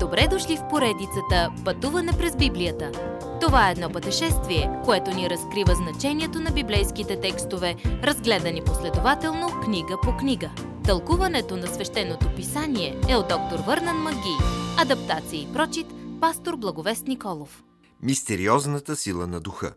Добре дошли в поредицата Пътуване през Библията. Това е едно пътешествие, което ни разкрива значението на библейските текстове, разгледани последователно книга по книга. Тълкуването на свещеното писание е от доктор Върнан Маги. Адаптация и прочит, пастор Благовест Николов. Мистериозната сила на духа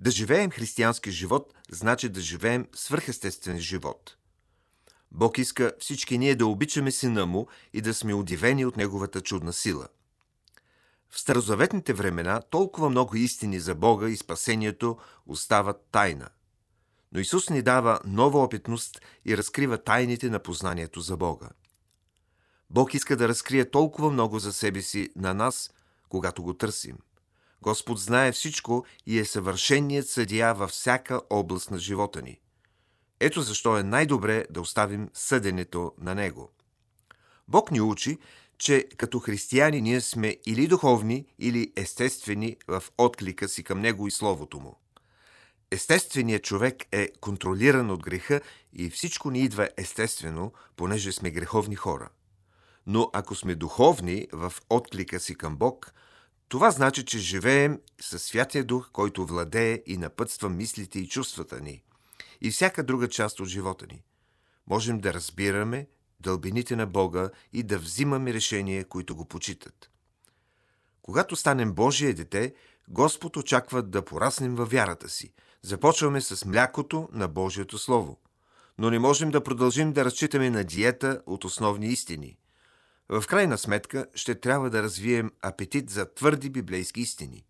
Да живеем християнски живот, значи да живеем свърхестествен живот – Бог иска всички ние да обичаме Сина Му и да сме удивени от Неговата чудна сила. В старозаветните времена толкова много истини за Бога и спасението остават тайна. Но Исус ни дава нова опитност и разкрива тайните на познанието за Бога. Бог иска да разкрие толкова много за себе си на нас, когато го търсим. Господ знае всичко и е съвършеният съдия във всяка област на живота ни – ето защо е най-добре да оставим съденето на Него. Бог ни учи, че като християни ние сме или духовни, или естествени в отклика си към Него и Словото Му. Естественият човек е контролиран от греха и всичко ни идва естествено, понеже сме греховни хора. Но ако сме духовни в отклика си към Бог, това значи, че живеем със Святия Дух, който владее и напътства мислите и чувствата ни – и всяка друга част от живота ни. Можем да разбираме дълбините на Бога и да взимаме решения, които го почитат. Когато станем Божие дете, Господ очаква да пораснем във вярата си. Започваме с млякото на Божието Слово. Но не можем да продължим да разчитаме на диета от основни истини. В крайна сметка ще трябва да развием апетит за твърди библейски истини.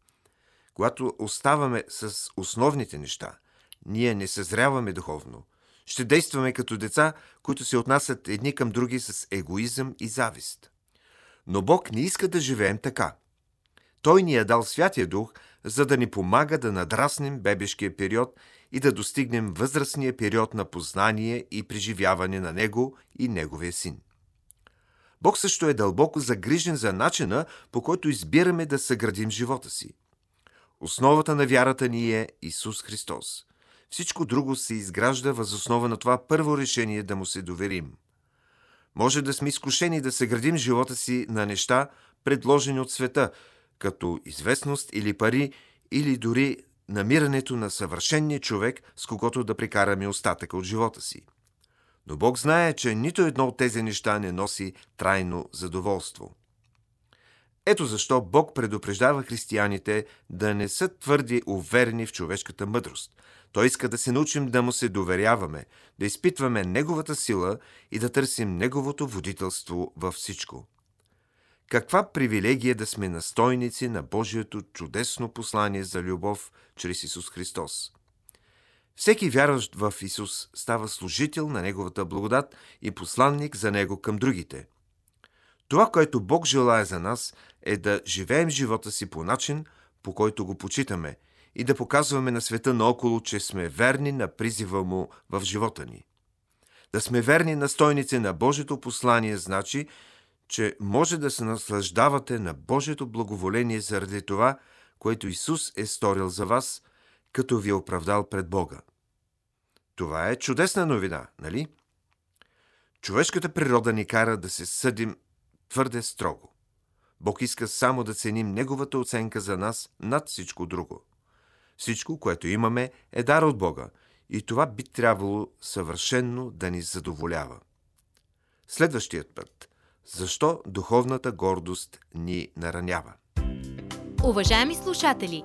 Когато оставаме с основните неща, ние не съзряваме духовно. Ще действаме като деца, които се отнасят едни към други с егоизъм и завист. Но Бог не иска да живеем така. Той ни е дал Святия Дух, за да ни помага да надраснем бебешкия период и да достигнем възрастния период на познание и преживяване на Него и Неговия Син. Бог също е дълбоко загрижен за начина, по който избираме да съградим живота си. Основата на вярата ни е Исус Христос. Всичко друго се изгражда възоснова на това първо решение да му се доверим. Може да сме изкушени да съградим живота си на неща, предложени от света, като известност или пари, или дори намирането на съвършенния човек, с когото да прекараме остатъка от живота си. Но Бог знае, че нито едно от тези неща не носи трайно задоволство. Ето защо Бог предупреждава християните да не са твърди уверени в човешката мъдрост. Той иска да се научим да му се доверяваме, да изпитваме Неговата сила и да търсим Неговото водителство във всичко. Каква привилегия да сме настойници на Божието чудесно послание за любов чрез Исус Христос. Всеки вярващ в Исус става служител на Неговата благодат и посланник за Него към другите. Това, което Бог желая за нас, е да живеем живота си по начин, по който го почитаме – и да показваме на света наоколо, че сме верни на призива му в живота ни. Да сме верни настойници на Божието послание значи, че може да се наслаждавате на Божието благоволение заради това, което Исус е сторил за вас, като ви е оправдал пред Бога. Това е чудесна новина, нали? Човешката природа ни кара да се съдим твърде строго. Бог иска само да ценим Неговата оценка за нас над всичко друго. Всичко, което имаме, е дар от Бога и това би трябвало съвършенно да ни задоволява. Следващият път. Защо духовната гордост ни наранява? Уважаеми слушатели,